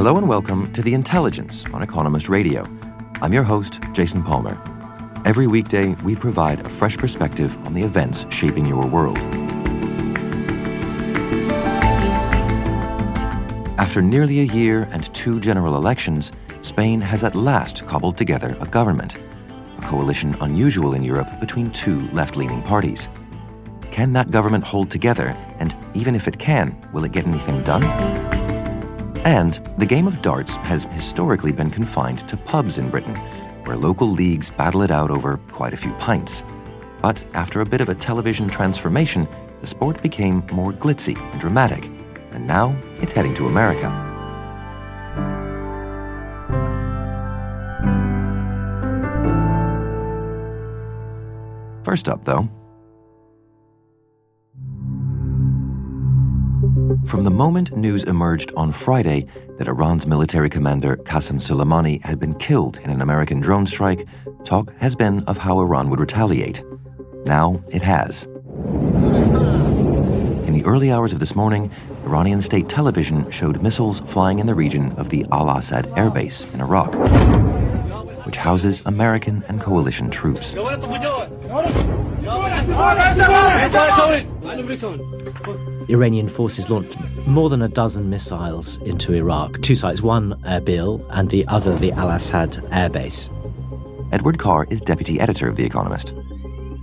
Hello and welcome to The Intelligence on Economist Radio. I'm your host, Jason Palmer. Every weekday, we provide a fresh perspective on the events shaping your world. After nearly a year and two general elections, Spain has at last cobbled together a government, a coalition unusual in Europe between two left leaning parties. Can that government hold together? And even if it can, will it get anything done? And the game of darts has historically been confined to pubs in Britain, where local leagues battle it out over quite a few pints. But after a bit of a television transformation, the sport became more glitzy and dramatic, and now it's heading to America. First up, though, From the moment news emerged on Friday that Iran's military commander Qasem Soleimani had been killed in an American drone strike, talk has been of how Iran would retaliate. Now it has. In the early hours of this morning, Iranian state television showed missiles flying in the region of the Al Asad airbase in Iraq, which houses American and coalition troops. Iranian forces launched more than a dozen missiles into Iraq, two sites, one Erbil and the other the Al Asad airbase. Edward Carr is deputy editor of The Economist.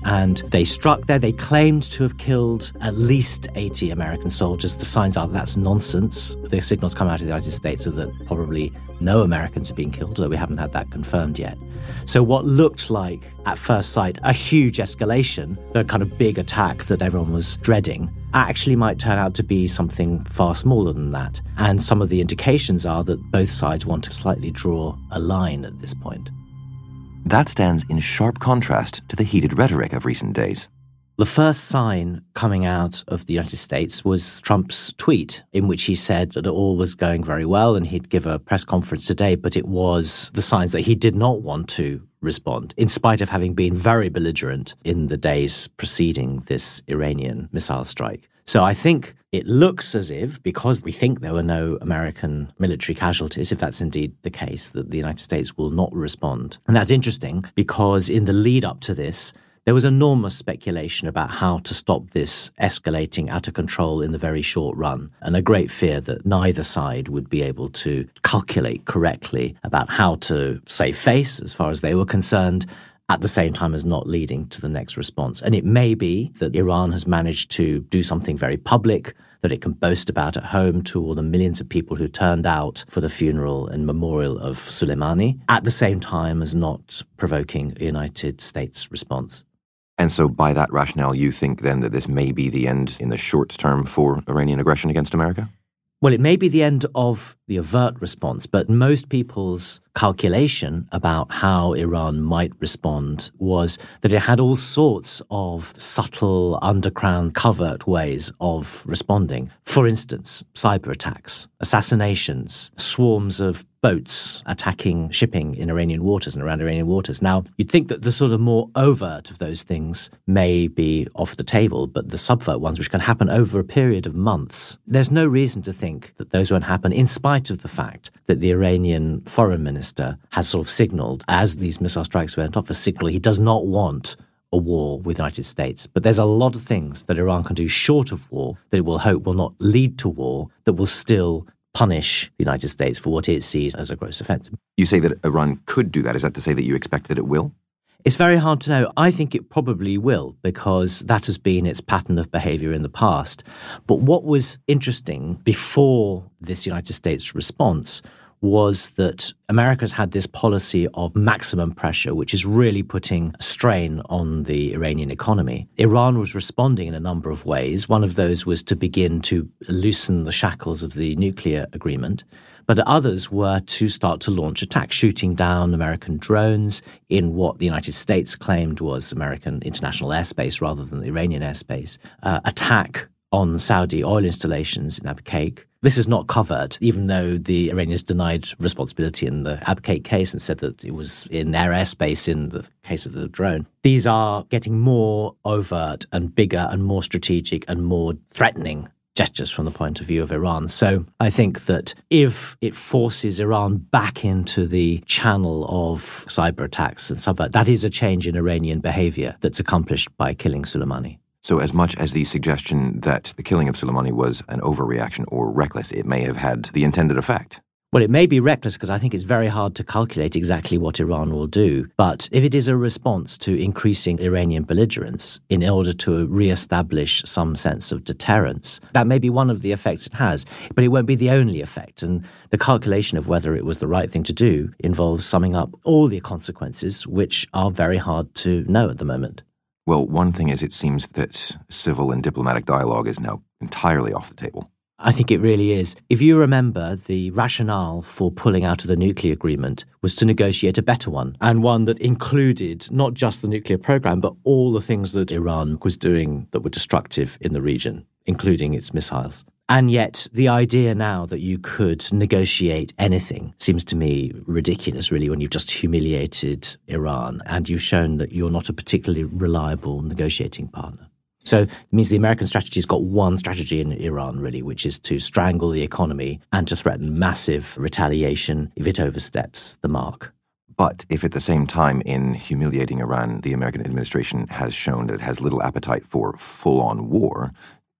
And they struck there. They claimed to have killed at least 80 American soldiers. The signs are that's nonsense. The signals come out of the United States are that probably no Americans have been killed, although we haven't had that confirmed yet. So, what looked like, at first sight, a huge escalation, the kind of big attack that everyone was dreading, actually might turn out to be something far smaller than that. And some of the indications are that both sides want to slightly draw a line at this point. That stands in sharp contrast to the heated rhetoric of recent days. The first sign coming out of the United States was Trump's tweet, in which he said that all was going very well and he'd give a press conference today, but it was the signs that he did not want to respond, in spite of having been very belligerent in the days preceding this Iranian missile strike. So I think it looks as if, because we think there were no American military casualties, if that's indeed the case, that the United States will not respond. And that's interesting because in the lead up to this, there was enormous speculation about how to stop this escalating out of control in the very short run, and a great fear that neither side would be able to calculate correctly about how to save face as far as they were concerned, at the same time as not leading to the next response. And it may be that Iran has managed to do something very public that it can boast about at home to all the millions of people who turned out for the funeral and memorial of Soleimani, at the same time as not provoking a United States response. And so, by that rationale, you think then that this may be the end in the short term for Iranian aggression against America? Well, it may be the end of the overt response, but most people's calculation about how Iran might respond was that it had all sorts of subtle, underground, covert ways of responding. For instance, cyber attacks, assassinations, swarms of boats attacking shipping in Iranian waters and around Iranian waters. Now, you'd think that the sort of more overt of those things may be off the table, but the subvert ones, which can happen over a period of months, there's no reason to think that those won't happen, in spite of the fact that the Iranian foreign minister has sort of signaled, as these missile strikes went off, a signal he does not want a war with the United States. But there's a lot of things that Iran can do short of war that it will hope will not lead to war that will still punish the United States for what it sees as a gross offense. You say that Iran could do that. Is that to say that you expect that it will? It's very hard to know. I think it probably will because that has been its pattern of behavior in the past. But what was interesting before this United States response was that America's had this policy of maximum pressure, which is really putting strain on the Iranian economy. Iran was responding in a number of ways. One of those was to begin to loosen the shackles of the nuclear agreement. But others were to start to launch attacks, shooting down American drones in what the United States claimed was American international airspace rather than Iranian airspace, uh, attack on Saudi oil installations in Abqaiq. This is not covered, even though the Iranians denied responsibility in the Abqaiq case and said that it was in their airspace in the case of the drone. These are getting more overt and bigger and more strategic and more threatening gestures from the point of view of Iran. So I think that if it forces Iran back into the channel of cyber attacks and stuff that is a change in Iranian behavior that's accomplished by killing Soleimani. So, as much as the suggestion that the killing of Soleimani was an overreaction or reckless, it may have had the intended effect. Well, it may be reckless because I think it's very hard to calculate exactly what Iran will do. But if it is a response to increasing Iranian belligerence in order to re-establish some sense of deterrence, that may be one of the effects it has. But it won't be the only effect. And the calculation of whether it was the right thing to do involves summing up all the consequences, which are very hard to know at the moment. Well, one thing is it seems that civil and diplomatic dialogue is now entirely off the table. I think it really is. If you remember, the rationale for pulling out of the nuclear agreement was to negotiate a better one, and one that included not just the nuclear program, but all the things that Iran was doing that were destructive in the region, including its missiles. And yet, the idea now that you could negotiate anything seems to me ridiculous, really, when you've just humiliated Iran and you've shown that you're not a particularly reliable negotiating partner. So it means the American strategy's got one strategy in Iran, really, which is to strangle the economy and to threaten massive retaliation if it oversteps the mark. But if at the same time, in humiliating Iran, the American administration has shown that it has little appetite for full on war,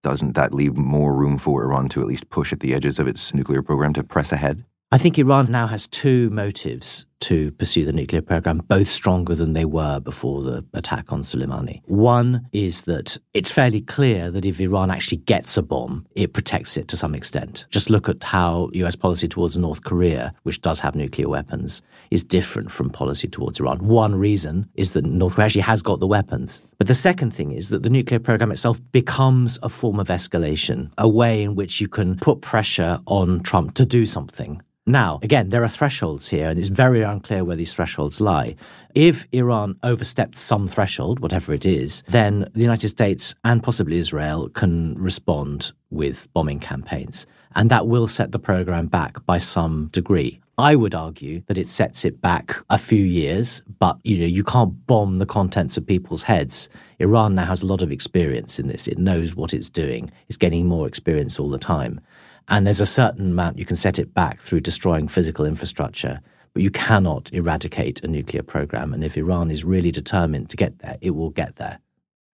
doesn't that leave more room for Iran to at least push at the edges of its nuclear program to press ahead? I think Iran now has two motives to pursue the nuclear program, both stronger than they were before the attack on Soleimani. One is that it's fairly clear that if Iran actually gets a bomb, it protects it to some extent. Just look at how US policy towards North Korea, which does have nuclear weapons, is different from policy towards Iran. One reason is that North Korea actually has got the weapons. But the second thing is that the nuclear program itself becomes a form of escalation, a way in which you can put pressure on Trump to do something now, again, there are thresholds here, and it's very unclear where these thresholds lie. If Iran overstepped some threshold, whatever it is, then the United States and possibly Israel can respond with bombing campaigns. And that will set the program back by some degree. I would argue that it sets it back a few years, but you know, you can't bomb the contents of people's heads. Iran now has a lot of experience in this. It knows what it's doing. It's getting more experience all the time. And there's a certain amount you can set it back through destroying physical infrastructure, but you cannot eradicate a nuclear program. And if Iran is really determined to get there, it will get there.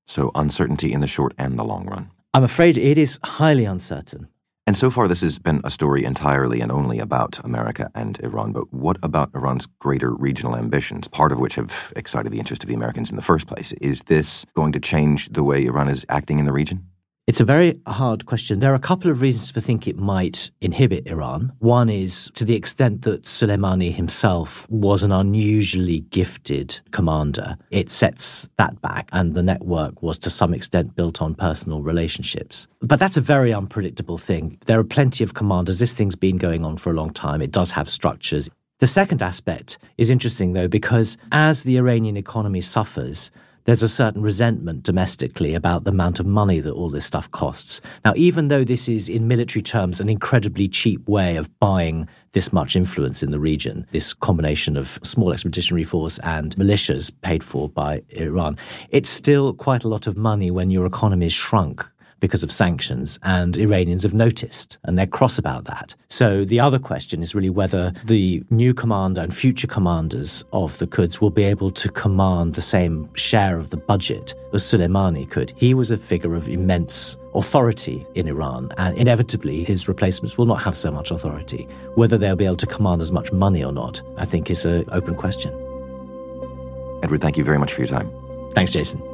So, uncertainty in the short and the long run. I'm afraid it is highly uncertain. And so far, this has been a story entirely and only about America and Iran. But what about Iran's greater regional ambitions, part of which have excited the interest of the Americans in the first place? Is this going to change the way Iran is acting in the region? It's a very hard question. There are a couple of reasons to think it might inhibit Iran. One is to the extent that Soleimani himself was an unusually gifted commander, it sets that back, and the network was to some extent built on personal relationships. But that's a very unpredictable thing. There are plenty of commanders. This thing's been going on for a long time. It does have structures. The second aspect is interesting, though, because as the Iranian economy suffers, there's a certain resentment domestically about the amount of money that all this stuff costs. Now, even though this is, in military terms, an incredibly cheap way of buying this much influence in the region, this combination of small expeditionary force and militias paid for by Iran, it's still quite a lot of money when your economy is shrunk because of sanctions, and Iranians have noticed, and they're cross about that. So the other question is really whether the new commander and future commanders of the Quds will be able to command the same share of the budget as Soleimani could. He was a figure of immense authority in Iran, and inevitably his replacements will not have so much authority. Whether they'll be able to command as much money or not, I think is an open question. Edward, thank you very much for your time. Thanks, Jason.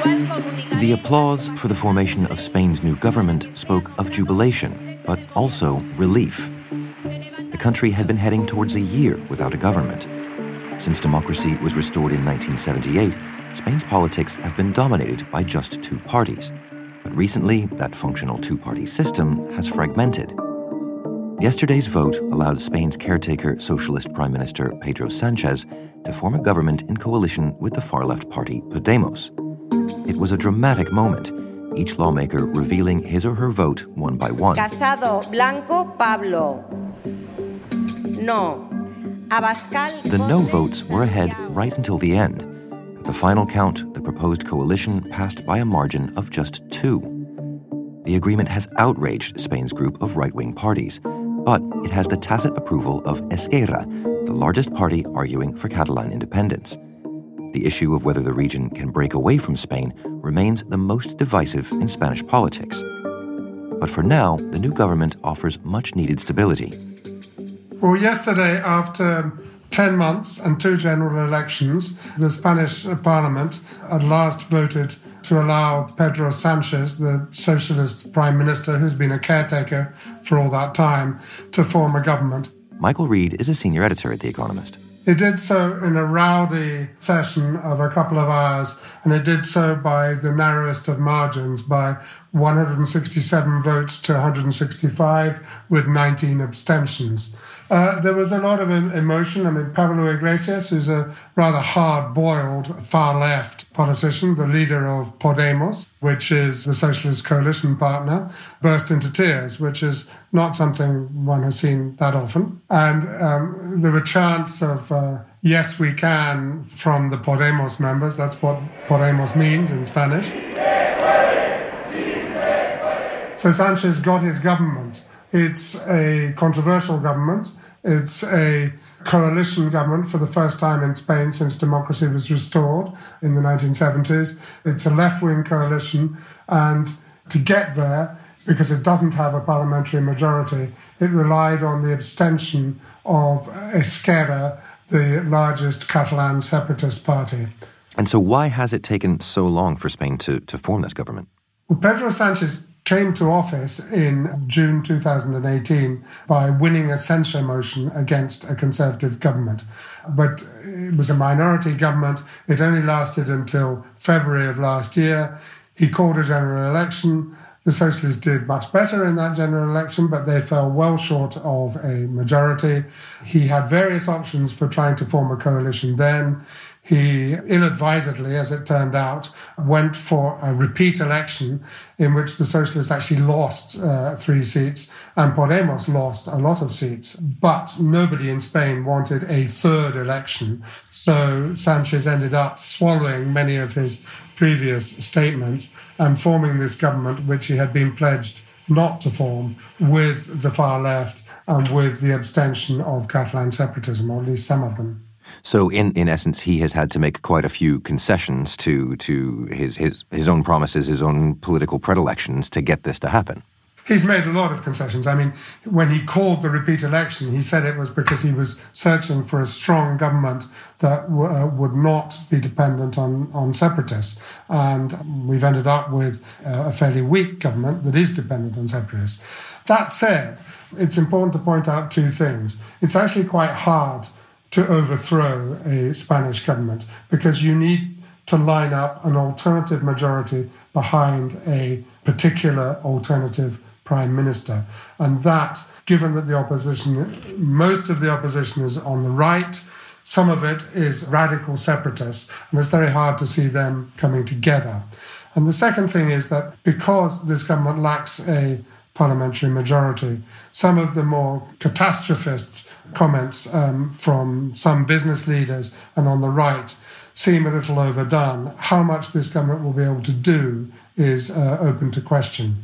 comunicaré- The applause for the formation of Spain's new government spoke of jubilation, but also relief. The country had been heading towards a year without a government. Since democracy was restored in 1978, Spain's politics have been dominated by just two parties. But recently, that functional two party system has fragmented. Yesterday's vote allowed Spain's caretaker socialist Prime Minister Pedro Sanchez to form a government in coalition with the far left party Podemos. It was a dramatic moment, each lawmaker revealing his or her vote one by one. Casado Blanco Pablo. No. Abascal. The no votes were ahead right until the end. At the final count, the proposed coalition passed by a margin of just two. The agreement has outraged Spain's group of right wing parties, but it has the tacit approval of Esquerra, the largest party arguing for Catalan independence. The issue of whether the region can break away from Spain remains the most divisive in Spanish politics. But for now, the new government offers much needed stability. Well, yesterday, after 10 months and two general elections, the Spanish parliament at last voted to allow Pedro Sanchez, the socialist prime minister who's been a caretaker for all that time, to form a government. Michael Reed is a senior editor at The Economist. It did so in a rowdy session of a couple of hours, and it did so by the narrowest of margins, by 167 votes to 165, with 19 abstentions. Uh, there was a lot of emotion. I mean, Pablo Iglesias, who's a rather hard boiled far left politician, the leader of Podemos, which is the socialist coalition partner, burst into tears, which is not something one has seen that often. And um, there were chants of, uh, yes, we can, from the Podemos members. That's what Podemos means in Spanish. So Sanchez got his government. It's a controversial government. It's a coalition government for the first time in Spain since democracy was restored in the 1970s. It's a left wing coalition. And to get there, because it doesn't have a parliamentary majority, it relied on the abstention of Esquerra, the largest Catalan separatist party. And so, why has it taken so long for Spain to, to form this government? Well, Pedro Sanchez came to office in June 2018 by winning a censure motion against a conservative government. But it was a minority government. It only lasted until February of last year. He called a general election. The Socialists did much better in that general election, but they fell well short of a majority. He had various options for trying to form a coalition then. He ill advisedly, as it turned out, went for a repeat election in which the Socialists actually lost uh, three seats and Podemos lost a lot of seats. But nobody in Spain wanted a third election. So Sanchez ended up swallowing many of his previous statements and forming this government, which he had been pledged not to form with the far left and with the abstention of Catalan separatism, or at least some of them. So, in, in essence, he has had to make quite a few concessions to to his, his his own promises, his own political predilections to get this to happen. He's made a lot of concessions. I mean, when he called the repeat election, he said it was because he was searching for a strong government that w- uh, would not be dependent on, on separatists. And we've ended up with uh, a fairly weak government that is dependent on separatists. That said, it's important to point out two things. It's actually quite hard to overthrow a Spanish government because you need to line up an alternative majority behind a particular alternative prime minister. And that, given that the opposition, most of the opposition is on the right, some of it is radical separatists, and it's very hard to see them coming together. And the second thing is that because this government lacks a parliamentary majority, some of the more catastrophist comments um, from some business leaders and on the right seem a little overdone. How much this government will be able to do is uh, open to question.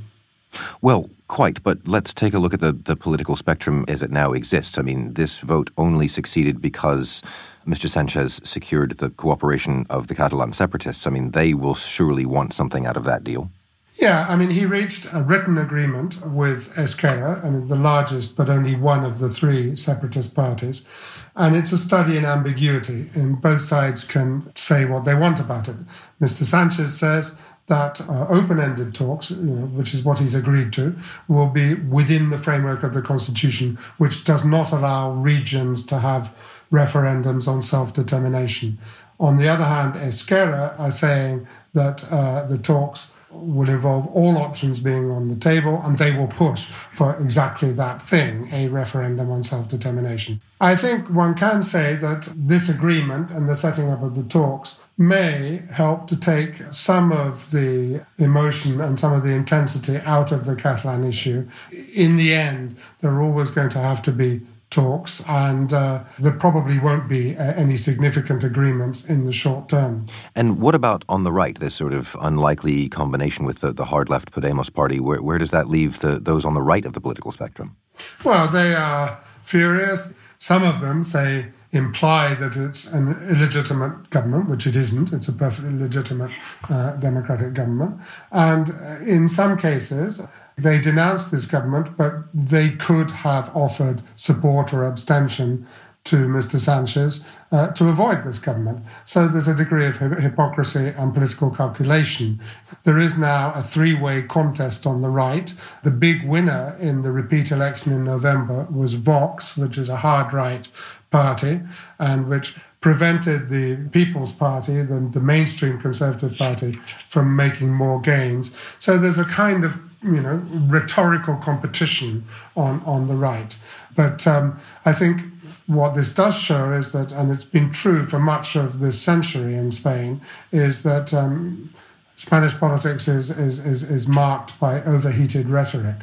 Well, quite, but let's take a look at the, the political spectrum as it now exists. I mean, this vote only succeeded because Mr. Sanchez secured the cooperation of the Catalan separatists. I mean, they will surely want something out of that deal. Yeah, I mean, he reached a written agreement with Esquerra, I mean, the largest but only one of the three separatist parties. And it's a study in ambiguity, and both sides can say what they want about it. Mr. Sanchez says that uh, open ended talks, you know, which is what he's agreed to, will be within the framework of the Constitution, which does not allow regions to have referendums on self determination. On the other hand, Esquerra are saying that uh, the talks will involve all options being on the table, and they will push for exactly that thing a referendum on self determination. I think one can say that this agreement and the setting up of the talks may help to take some of the emotion and some of the intensity out of the Catalan issue. In the end, there are always going to have to be talks, and uh, there probably won't be uh, any significant agreements in the short term. And what about on the right, this sort of unlikely combination with the, the hard left Podemos party? Where, where does that leave the, those on the right of the political spectrum? Well, they are furious. Some of them say imply that it's an illegitimate government, which it isn't. It's a perfectly legitimate uh, democratic government. And uh, in some cases, they denounced this government, but they could have offered support or abstention to Mr. Sanchez uh, to avoid this government. So there's a degree of hypocrisy and political calculation. There is now a three way contest on the right. The big winner in the repeat election in November was Vox, which is a hard right party and which prevented the People's Party, the, the mainstream Conservative Party, from making more gains. So there's a kind of you know, rhetorical competition on, on the right. But um, I think what this does show is that, and it's been true for much of this century in Spain, is that um, Spanish politics is, is, is, is marked by overheated rhetoric.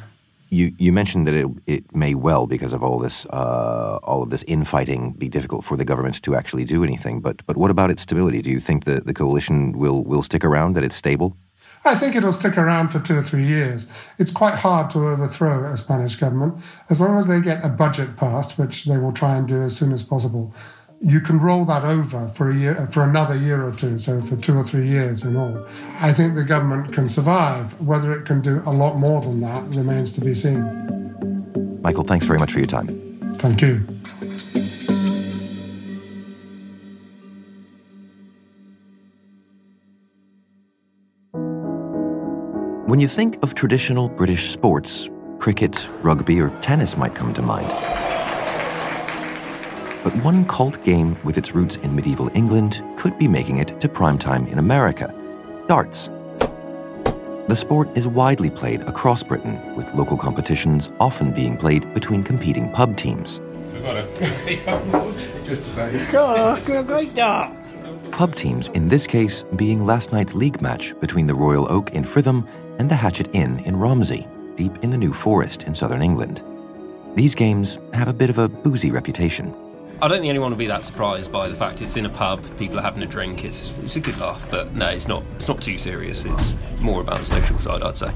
You, you mentioned that it, it may well, because of all this uh, all of this infighting, be difficult for the government to actually do anything. But but what about its stability? Do you think that the coalition will will stick around? That it's stable? I think it'll stick around for two or three years. It's quite hard to overthrow a Spanish government as long as they get a budget passed, which they will try and do as soon as possible. You can roll that over for a year, for another year or two, so for two or three years in all. I think the government can survive. Whether it can do a lot more than that remains to be seen. Michael, thanks very much for your time. Thank you. When you think of traditional British sports, cricket, rugby, or tennis might come to mind. But one cult game with its roots in medieval England could be making it to primetime in America darts. The sport is widely played across Britain, with local competitions often being played between competing pub teams. We've got a great dart. Pub teams, in this case, being last night's league match between the Royal Oak in Fritham and the Hatchet Inn in Romsey, deep in the New Forest in southern England. These games have a bit of a boozy reputation. I don't think anyone will be that surprised by the fact it's in a pub, people are having a drink, it's, it's a good laugh, but no, it's not, it's not too serious. It's more about the social side, I'd say.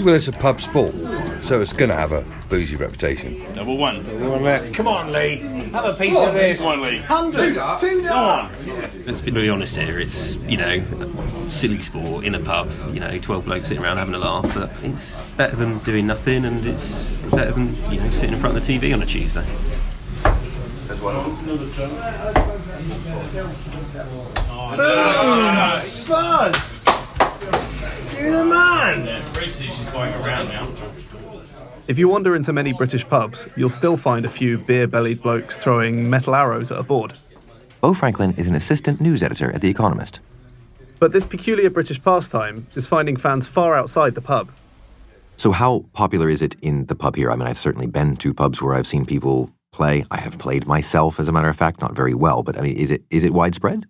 Well, it's a pub sport, so it's going to have a boozy reputation. Double one. Double one left. Come on, Lee. Have a piece of this. Come on, Lee. Hundred. Two darts. Let's be really honest here. It's you know, silly sport in a pub. You know, twelve blokes sitting around having a laugh. But it's better than doing nothing, and it's better than you know sitting in front of the TV on a Tuesday. Boom! Spurs. You're the man. British is going around now. If you wander into many British pubs, you'll still find a few beer bellied blokes throwing metal arrows at a board. Bo Franklin is an assistant news editor at The Economist. But this peculiar British pastime is finding fans far outside the pub. So, how popular is it in the pub here? I mean, I've certainly been to pubs where I've seen people play. I have played myself, as a matter of fact, not very well, but I mean, is it is it widespread?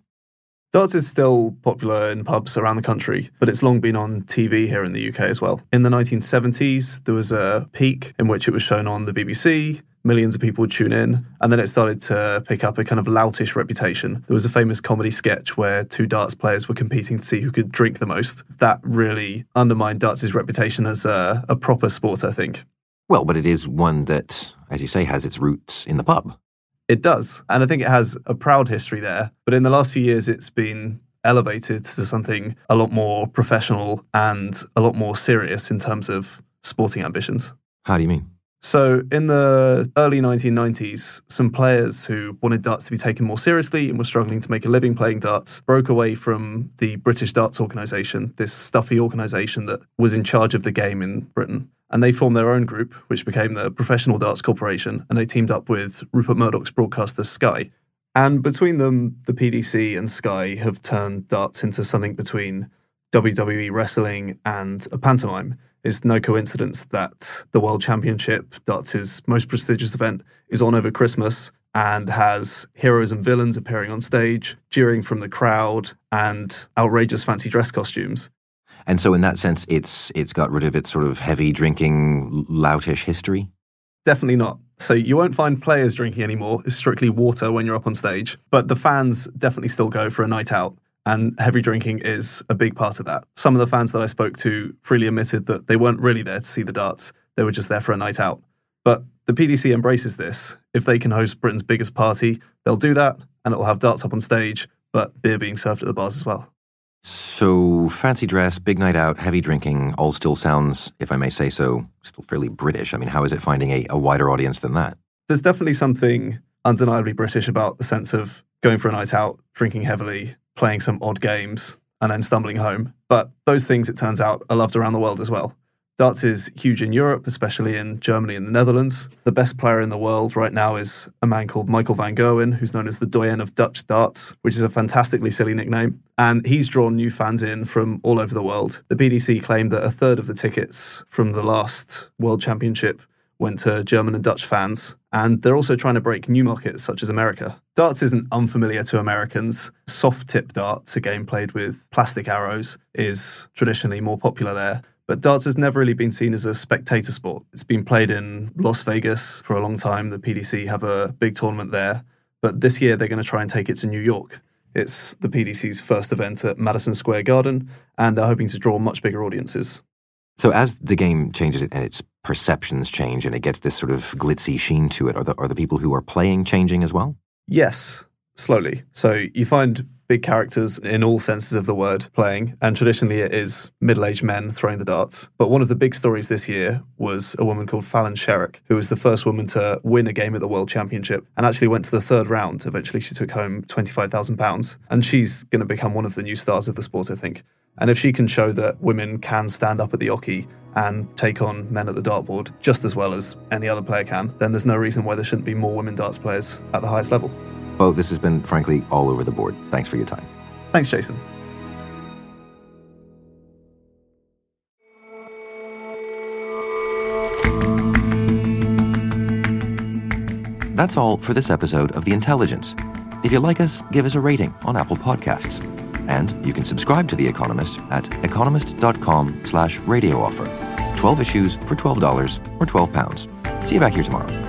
Darts is still popular in pubs around the country, but it's long been on TV here in the UK as well. In the 1970s, there was a peak in which it was shown on the BBC. Millions of people would tune in, and then it started to pick up a kind of loutish reputation. There was a famous comedy sketch where two darts players were competing to see who could drink the most. That really undermined darts' reputation as a, a proper sport, I think. Well, but it is one that, as you say, has its roots in the pub. It does. And I think it has a proud history there. But in the last few years, it's been elevated to something a lot more professional and a lot more serious in terms of sporting ambitions. How do you mean? So, in the early 1990s, some players who wanted darts to be taken more seriously and were struggling to make a living playing darts broke away from the British Darts Organisation, this stuffy organisation that was in charge of the game in Britain and they formed their own group, which became the Professional Darts Corporation, and they teamed up with Rupert Murdoch's broadcaster Sky. And between them, the PDC and Sky have turned darts into something between WWE wrestling and a pantomime. It's no coincidence that the World Championship, darts' most prestigious event, is on over Christmas and has heroes and villains appearing on stage, jeering from the crowd, and outrageous fancy dress costumes. And so, in that sense, it's it's got rid of its sort of heavy drinking, loutish history. Definitely not. So you won't find players drinking anymore. It's strictly water when you're up on stage. But the fans definitely still go for a night out. And heavy drinking is a big part of that. Some of the fans that I spoke to freely admitted that they weren't really there to see the darts, they were just there for a night out. But the PDC embraces this. If they can host Britain's biggest party, they'll do that, and it'll have darts up on stage, but beer being served at the bars as well. So, fancy dress, big night out, heavy drinking, all still sounds, if I may say so, still fairly British. I mean, how is it finding a, a wider audience than that? There's definitely something undeniably British about the sense of going for a night out, drinking heavily, playing some odd games, and then stumbling home. But those things, it turns out, are loved around the world as well. Darts is huge in Europe, especially in Germany and the Netherlands. The best player in the world right now is a man called Michael van Gerwen, who's known as the doyen of Dutch darts, which is a fantastically silly nickname. And he's drawn new fans in from all over the world. The PDC claimed that a third of the tickets from the last World Championship went to German and Dutch fans. And they're also trying to break new markets such as America. Darts isn't unfamiliar to Americans. Soft tip darts, a game played with plastic arrows, is traditionally more popular there. But darts has never really been seen as a spectator sport. It's been played in Las Vegas for a long time. The PDC have a big tournament there. But this year they're going to try and take it to New York. It's the PDC's first event at Madison Square Garden, and they're hoping to draw much bigger audiences. So, as the game changes and its perceptions change and it gets this sort of glitzy sheen to it, are the, are the people who are playing changing as well? Yes, slowly. So, you find big characters in all senses of the word playing, and traditionally it is middle aged men throwing the darts. But one of the big stories this year was a woman called Fallon Sherrock, who was the first woman to win a game at the World Championship and actually went to the third round. Eventually, she took home £25,000, and she's going to become one of the new stars of the sport, I think. And if she can show that women can stand up at the oche and take on men at the dartboard just as well as any other player can, then there's no reason why there shouldn't be more women darts players at the highest level. Well, this has been, frankly, all over the board. Thanks for your time. Thanks, Jason. That's all for this episode of The Intelligence. If you like us, give us a rating on Apple Podcasts. And you can subscribe to The Economist at economist.com slash radio offer. 12 issues for $12 or 12 pounds. See you back here tomorrow.